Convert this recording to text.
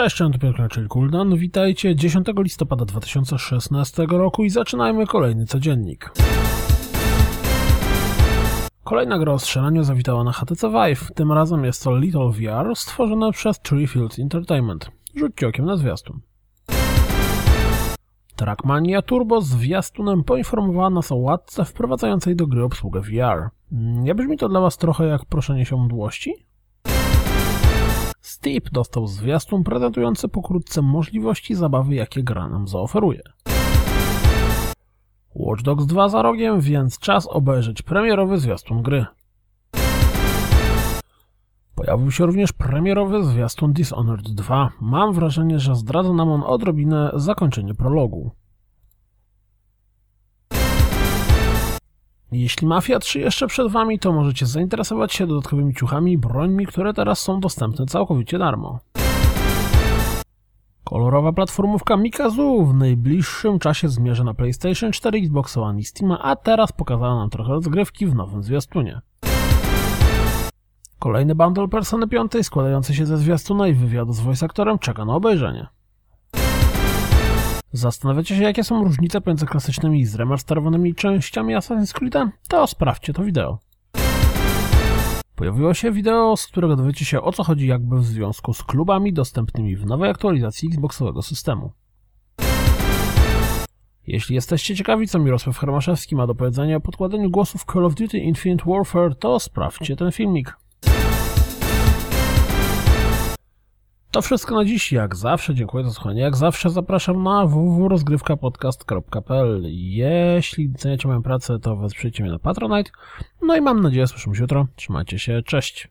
Cześć, to Piotr czyli Kuldan. Witajcie 10 listopada 2016 roku i zaczynajmy kolejny codziennik. Kolejna gra o strzelaniu zawitała na HTC Vive. Tym razem jest to Little VR stworzone przez Treefield Entertainment. Rzućcie okiem na zwiastun. Trackmania Turbo z zwiastunem poinformowała nas o łatce wprowadzającej do gry obsługę VR. Nie brzmi to dla Was trochę jak proszenie się mdłości? Steep dostał zwiastun prezentujący pokrótce możliwości zabawy, jakie gra nam zaoferuje. Watch Dogs 2 za rogiem, więc czas obejrzeć premierowy zwiastun gry. Pojawił się również premierowy zwiastun Dishonored 2. Mam wrażenie, że zdradza nam on odrobinę zakończenie prologu. Jeśli Mafia 3 jeszcze przed Wami, to możecie zainteresować się dodatkowymi ciuchami i brońmi, które teraz są dostępne całkowicie darmo. Kolorowa platformówka Mikazu w najbliższym czasie zmierzy na PlayStation 4, Xbox One i Steam, a teraz pokazała nam trochę rozgrywki w nowym zwiastunie. Kolejny bundle Persony 5 składający się ze zwiastuna i wywiadu z voice aktorem czeka na obejrzenie. Zastanawiacie się, jakie są różnice pomiędzy klasycznymi i zremasterowanymi częściami Assassin's Creed? To sprawdźcie to wideo. Pojawiło się wideo, z którego dowiecie się o co chodzi jakby w związku z klubami dostępnymi w nowej aktualizacji Xboxowego systemu. Jeśli jesteście ciekawi, co Mirosław Hermaszewski ma do powiedzenia o podkładaniu głosów Call of Duty Infinite Warfare, to sprawdźcie ten filmik. To wszystko na dziś. Jak zawsze dziękuję za słuchanie. Jak zawsze zapraszam na www.rozgrywkapodcast.pl Jeśli doceniacie moją pracę, to wesprzyjcie mnie na Patronite. No i mam nadzieję, słyszymy się jutro. Trzymajcie się. Cześć.